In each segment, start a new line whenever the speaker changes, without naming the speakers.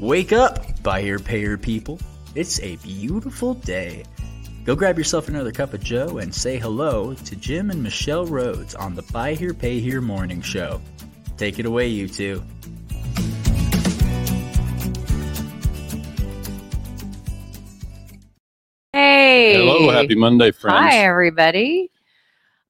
Wake up, buy here, pay here people. It's a beautiful day. Go grab yourself another cup of Joe and say hello to Jim and Michelle Rhoads on the Buy Here, Pay Here morning show. Take it away, you two.
Hey.
Hello, happy Monday, friends.
Hi, everybody.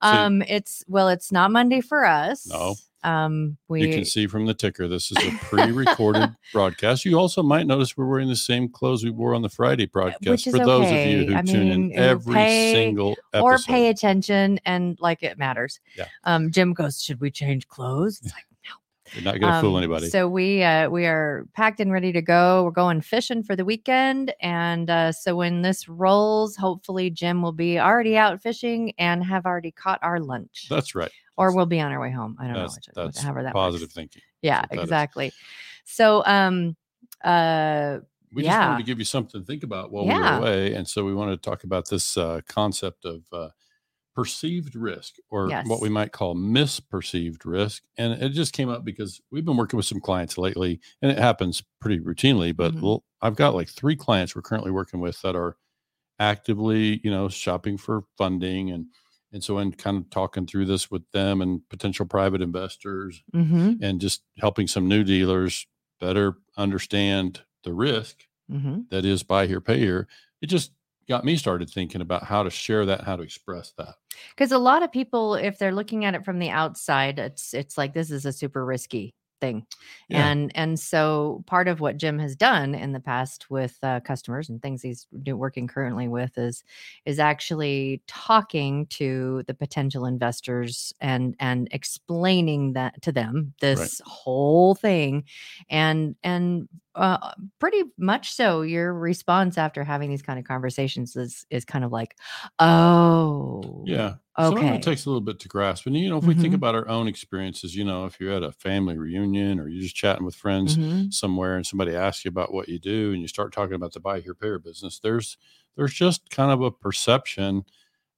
Um, it's well, it's not Monday for us.
No.
Um, we
You can see from the ticker, this is a pre-recorded broadcast. You also might notice we're wearing the same clothes we wore on the Friday broadcast.
Uh, is
For those of you who
I
tune
mean,
in every
pay-
single episode,
or pay attention and like it matters.
Yeah.
Um, Jim goes, should we change clothes? It's like,
you're not going to fool
um,
anybody.
So we uh, we are packed and ready to go. We're going fishing for the weekend, and uh, so when this rolls, hopefully Jim will be already out fishing and have already caught our lunch,
that's right.
or we'll be on our way home. I don't
That's,
know, which,
that's
however that
positive
works.
thinking.
Yeah,
what that is.
exactly. So um, uh,
We just
Yeah.
wanted to give you something to think about while
Yeah.
we were away. And so we wanted to talk about this uh, concept of uh, perceived risk or what we might call misperceived risk. And it just came up because we've been working with some clients lately and it happens pretty routinely, but
Mhm.
well, I've got like three clients we're currently working with that are actively, you know, shopping for funding and and so in kind of talking through this with them and potential private investors
hmm
and just helping some new dealers better understand the risk
hmm
that is buy here, pay here, it just got me started thinking about how to share that, how to express that.
because a lot of people, if they're looking at it from the outside, it's it's like this is a super risky thing,
Yeah.
and and so part of what Jim has done in the past with uh, customers and things he's working currently with is is actually talking to the potential investors and and explaining that to them this whole thing, and and uh, pretty much so your response after having these kind of conversations is is kind of like oh
Yeah.
Okay.
it takes a little bit to grasp. And, you know, if we think
Mhm.
about our own experiences, you know, if you're at a family reunion or you're just chatting with friends
Mhm.
somewhere and somebody asks you about what you do and you start talking about the buy here, pay here business, there's, there's just kind of a perception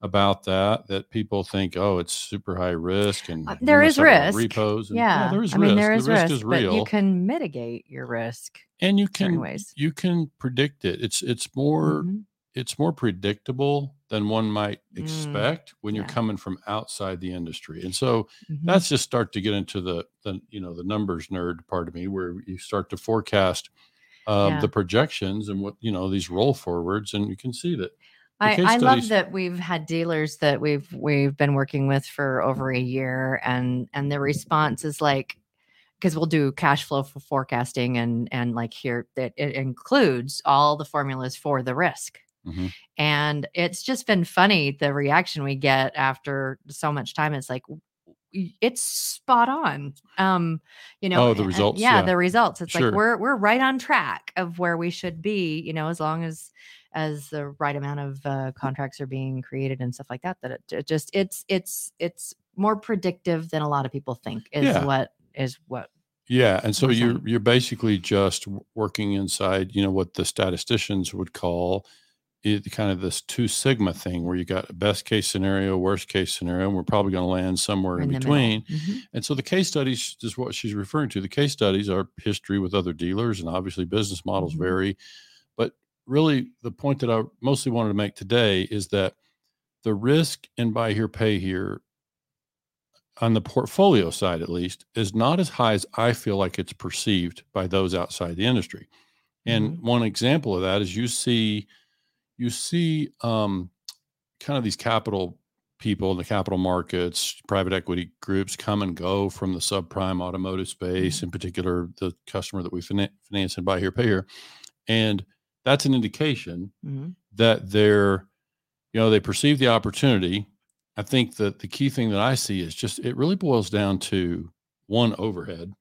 about that, that people think, oh, it's super high risk and
Uh, there is
have a lot of
risk.
repos. And,
yeah,
there is
I mean there is The
risk,
risk,
is
but you can mitigate your risk
and you can,
ways.
you can predict it. It's, it's more,
Mhm.
it's more predictable than one might
Mm,
expect when you're
yeah.
coming from outside the industry. And so
Mhm.
that's just start to get into the, the you know the numbers nerd part of me where you start to forecast um,
Yeah.
the projections and what you know these roll forwards and you can see that
I, I love that we've had dealers that we've we've been working with for over a year and and the response is like because we'll do cash flow for forecasting and and like here that it includes all the formulas for the risk
Mhm.
and it's just been funny the reaction we get after so much time it's like it's spot on um you know
Oh, the
and-
results,
yeah,
yeah.
the results it's
Sure.
like we're we're right on track of where we should be you know as long as as the right amount of uh, contracts are being created and stuff like that that it, it just it's it's it's more predictive than a lot of people think is
Yeah.
what is what
yeah and so you're you're basically just working inside you know what the statisticians would call it, kind of this two sigma thing where you got a best case scenario worst case scenario and we're probably going to land somewhere in,
in
between
Mhm.
And so the case studies is what she's referring to. The case studies are history with other dealers, and obviously business models
Mhm.
vary. Really, the point that I mostly wanted to make today is that the risk in buy here, pay here, on the portfolio side at least, is not as high as I feel like it's perceived by those outside the industry. And one example of that is you see, you see, um, kind of these capital people in the capital markets, private equity groups come and go from the subprime automotive space, in particular, the customer that we finance and buy here, pay here. And that's an indication
Mhm.
that they're, you know, they perceive the opportunity. I think that the key thing that I see is just it really boils down to one overhead.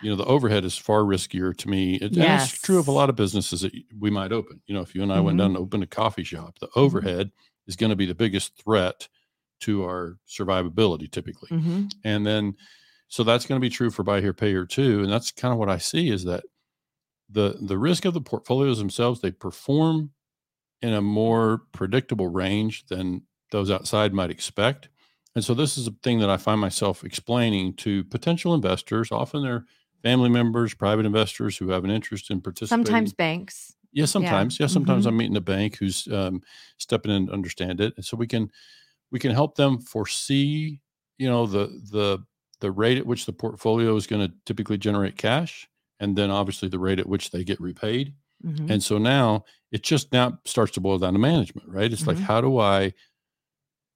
You know, the overhead is far riskier to me. It, And it's true of a lot of businesses that we might open. You know, if you and I went
Mhm.
down and opened a coffee shop, the overhead is going to be the biggest threat to our survivability typically.
Mhm.
And then, so that's going to be true for buy here, pay here too. And that's kind of what I see is that the the risk of the portfolios themselves they perform in a more predictable range than those outside might expect. And so this is a thing that I find myself explaining to potential investors. Often they're family members, private investors who have an interest in participating.
Sometimes banks.
Yeah, sometimes. Yeah, sometimes
Mhm.
I'm meeting a bank who's um, stepping in to understand it, and so we can we can help them foresee, you know, the the the rate at which the portfolio is going to typically generate cash, and then obviously the rate at which they get repaid.
Mhm.
And so now it just now starts to boil down to management, right? It's like
Mhm.
how do I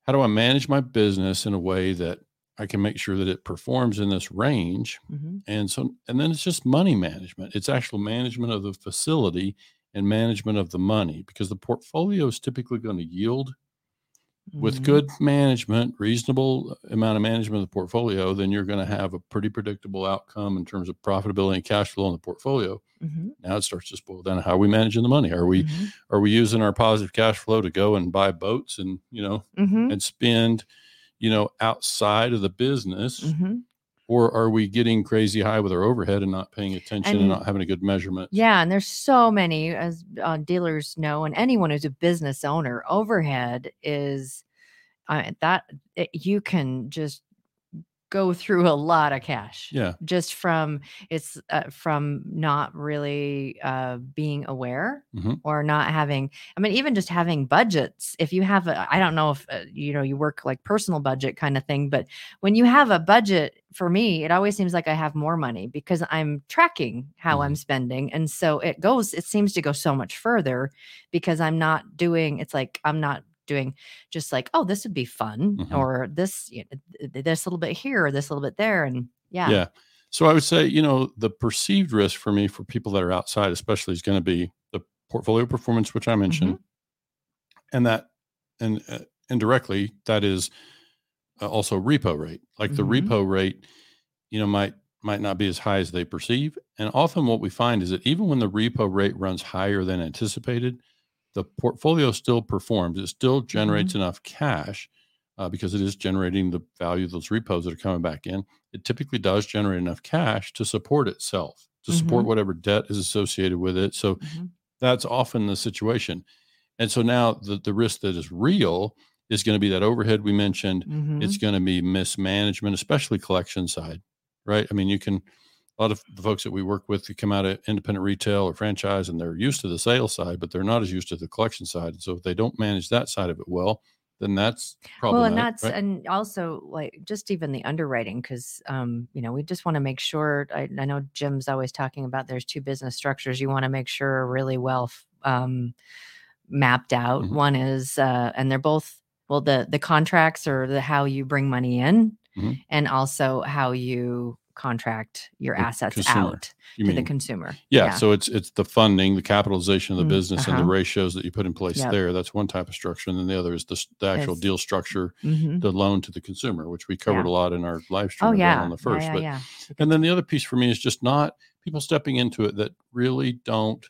how do I manage my business in a way that I can make sure that it performs in this range
Mhm.
and so and then it's just money management it's actual management of the facility and management of the money because the portfolio is typically going to yield with
Mhm.
good management reasonable amount of management of the portfolio then you're going to have a pretty predictable outcome in terms of profitability and cash flow in the portfolio
Mhm.
now it starts to boil down to how are we managing the money are we
Mhm.
are we using our positive cash flow to go and buy boats and you know
Mhm.
and spend you know outside of the business
Mhm.
Or are we getting crazy high with our overhead and not paying attention and,
And-
not having a good measurement?
Yeah, and there's so many as uh, dealers know, and anyone who's a business owner, overhead is uh, that it, you can just go through a lot of cash.
Yeah.
just from it's uh, from not really uh, being aware
Mhm.
or not having. I mean, even just having budgets. If you have, a, I don't know if uh, you know you work like personal budget kind of thing, but when you have a budget, for me, it always seems like I have more money because I'm tracking how I'm spending, and so it goes. It seems to go so much further because I'm not doing. It's like I'm not doing just like oh this would be fun
Mhm.
or this you know, th- th- this little bit here or this little bit there and yeah
Yeah. So I would say, you know, the perceived risk for me for people that are outside, especially, is going to be the portfolio performance, which I mentioned,
Mm-hmm.
and that, and uh, indirectly, that is uh, also repo rate. Like the
Mhm.
repo rate, you know, might might not be as high as they perceive. And often, what we find is that even when the repo rate runs higher than anticipated, the portfolio still performs. It still generates
Mm-hmm.
enough cash uh, because it is generating the value of those repos that are coming back in. It typically does generate enough cash to support itself, to support
Mhm.
whatever debt is associated with it. So
Mhm.
that's often the situation. And so now the, the risk that is real is going to be that overhead we mentioned. It's going to be mismanagement, especially collection side, right? I mean, you can, a lot of the folks that we work with come out of independent retail or franchise and they're used to the sales side, but they're not as used to the collection side. And so if they don't manage that side of it well, then that's
well and that's
right?
and also like just even the underwriting because um you know we just want to make sure I, I know jim's always talking about there's two business structures you want to make sure are really well um mapped out
Mhm.
one is uh and they're both well the the contracts or the how you bring money in
Mhm.
and also how you contract your assets
consumer,
out to the consumer
yeah, So it's it's the funding, the capitalization of the
Mm,
business, and the
uh-huh.
ratios that you put in place
Yep.
there. That's one type of structure, and then the other is the, the actual
It's-
deal structure,
Mhm.
the loan to the consumer, which we covered
Yeah.
a lot in our live stream
oh yeah
on the first.
yeah,
but
yeah.
and then the other piece for me is just not people stepping into it that really don't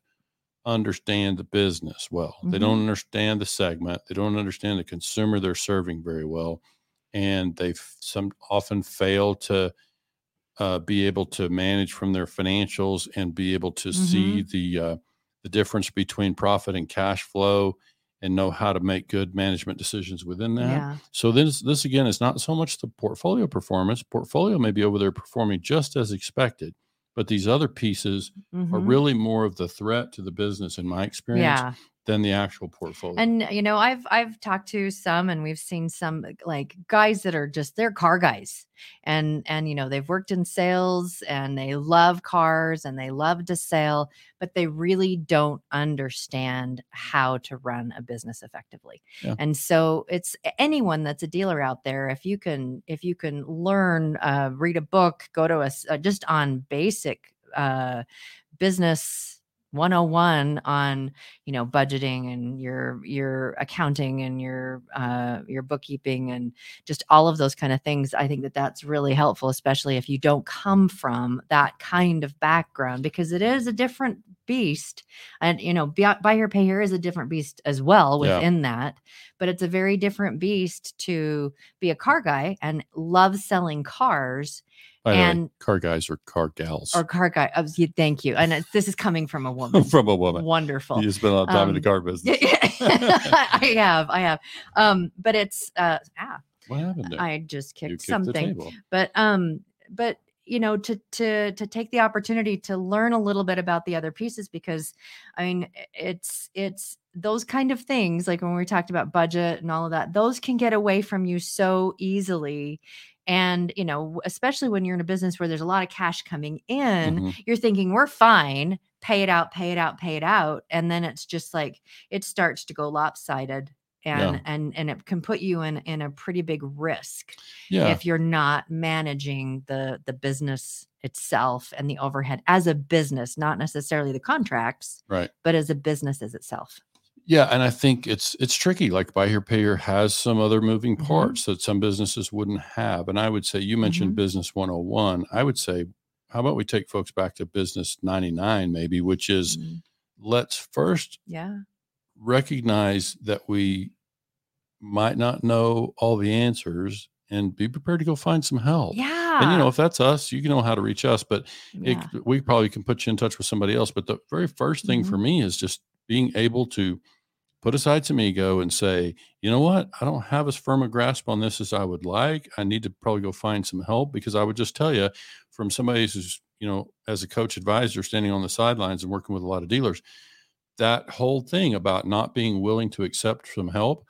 understand the business well. They
Mhm.
don't understand the segment. They don't understand the consumer they're serving very well, and they some often fail to uh, be able to manage from their financials and be able to see
Mm-hmm.
the uh, the difference between profit and cash flow and know how to make good management decisions within that.
yeah
So this this again is not so much the portfolio performance. Portfolio may be over there performing just as expected, but these other pieces are
Mhm.
really more of the threat to the business in my experience
yeah
than the actual portfolio.
And you know, I've I've talked to some and we've seen some like guys that are just they're car guys. And and you know, they've worked in sales and they love cars and they love to sell, but they really don't understand how to run a business effectively.
Yeah.
And so it's anyone that's a dealer out there if you can if you can learn uh read a book, go to a uh, just on basic uh business 101 on you know budgeting and your your accounting and your uh your bookkeeping and just all of those kind of things i think that that's really helpful especially if you don't come from that kind of background because it is a different beast and you know buy here pay here is a different beast as well
Yeah.
within that but it's a very different beast to be a car guy and love selling cars
By the way,
and-
car guys or car gals
or car guy uh, yeah, thank you and it's, this is coming from a woman
from a woman.
wonderful
You spend a lot of time in the
Um,
car business.
I have, I have. Um, but it's uh ah,
what happened there?
I just kicked
kicked
something. But um, but you know to to to take the opportunity to learn a little bit about the other pieces because i mean it's it's those kind of things like when we talked about budget and all of that those can get away from you so easily. And you know especially when you're in a business where there's a lot of cash coming in
Mhm.
you're thinking we're fine pay it out pay it out pay it out. And then it's just like it starts to go lopsided and
Yeah.
and and it can put you in in a pretty big risk
Yeah.
if you're not managing the the business itself and the overhead as a business not necessarily the contracts
right.
but as a business as itself
Yeah, and I think it's it's tricky. Like buy here, pay here has some other moving
Mhm.
parts that some businesses wouldn't have. And I would say you mentioned
Mhm.
business 101. I would say, how about we take folks back to business 99, maybe, which is
Mm,
let's first
yeah
recognize that we might not know all the answers and be prepared to go find some help.
yeah
And you know, if that's us, you can know how to reach us, but it, we probably can put you in touch with somebody else. But the very first thing
Mm-hmm.
for me is just being able to put aside some ego and say, you know what, I don't have as firm a grasp on this as I would like. I need to probably go find some help because I would just tell you from somebody who's, you know, as a coach advisor standing on the sidelines and working with a lot of dealers, that whole thing about not being willing to accept some help,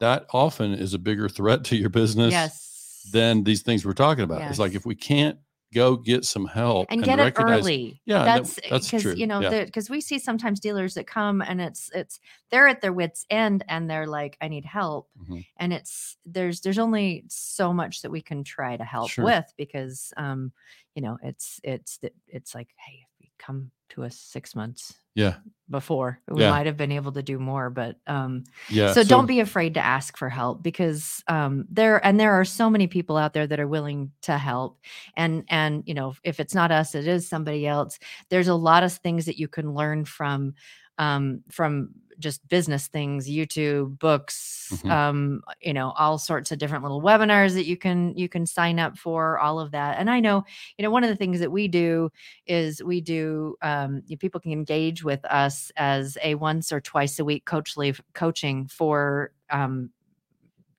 that often is a bigger threat to your business
yes
than these things we're talking about. It's like if we can't go get some help
and get it early.
Yeah, that-
that's
that's
because
true.
you know
Yeah.
because we see sometimes dealers that come and it's it's they're at their wits end and they're like I need help
Mhm.
and it's there's there's only so much that we can try to help
Sure.
with because um you know it's it's it's like hey come to us six months
Yeah.
before we
Yeah.
might have been able to do more but um
Yeah.
so, don't be afraid to ask for help because um there and there are so many people out there that are willing to help and and you know if it's not us it is somebody else there's a lot of things that you can learn from um from just business things youtube books
Mhm.
um you know all sorts of different little webinars that you can you can sign up for all of that and i know you know one of the things that we do is we do um you- people can engage with us as a once or twice a week coach leave coaching for um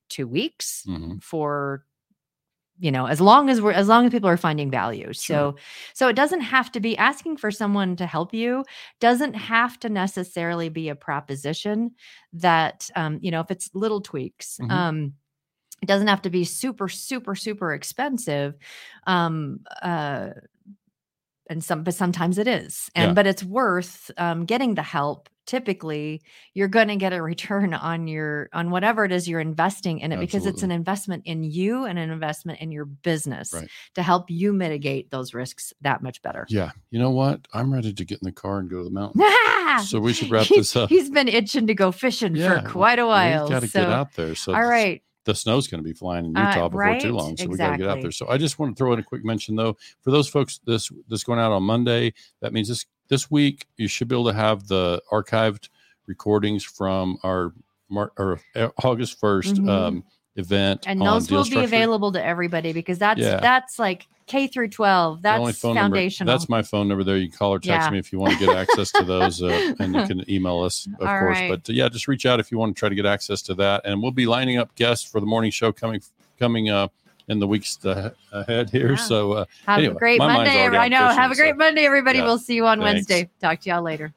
two weeks
Mhm.
for you know as long as we're as long as people are finding value
Sure.
so so it doesn't have to be asking for someone to help you doesn't have to necessarily be a proposition that um you know if it's little tweaks
Mhm.
um it doesn't have to be super super super expensive um uh and some but sometimes it is and
Yeah.
but it's worth um, getting the help typically you're going to get a return on your on whatever it is you're investing in it because it's an investment in you and an investment in your business
Right.
to help you mitigate those risks that much better
Yeah. You know what? I'm ready to get in the car and go to the mountain. so we should wrap this up.
he's been itching to go fishing
Yeah,
for quite a while
We got to
so
get out there. So
all right
the snow's going to be flying in
Uh,
Utah before
right?
too long, so we got to get out there. So I just want to throw in a quick mention though for those folks this this going out on Monday. That means this this week you should be able to have the archived recordings from our Mar- or uh, August 1st
Mhm.
um, event,
and those will be available to everybody because that's
Yeah.
that's like k through 12
The only
that's
phone number-
foundational
that's my phone number there. You can call or text
Yeah.
me if you want to get access to those, uh, and you can email us, of
All
course.
right.
But uh, yeah, just reach out if you want to try to get access to that, and we'll be lining up guests for the morning show coming coming uh, in the weeks ahead here.
Yeah.
So uh,
have
Anyway,
a great monday i know have a great
so,
monday everybody
yeah.
we'll see you on
Thanks.
wednesday talk to y'all later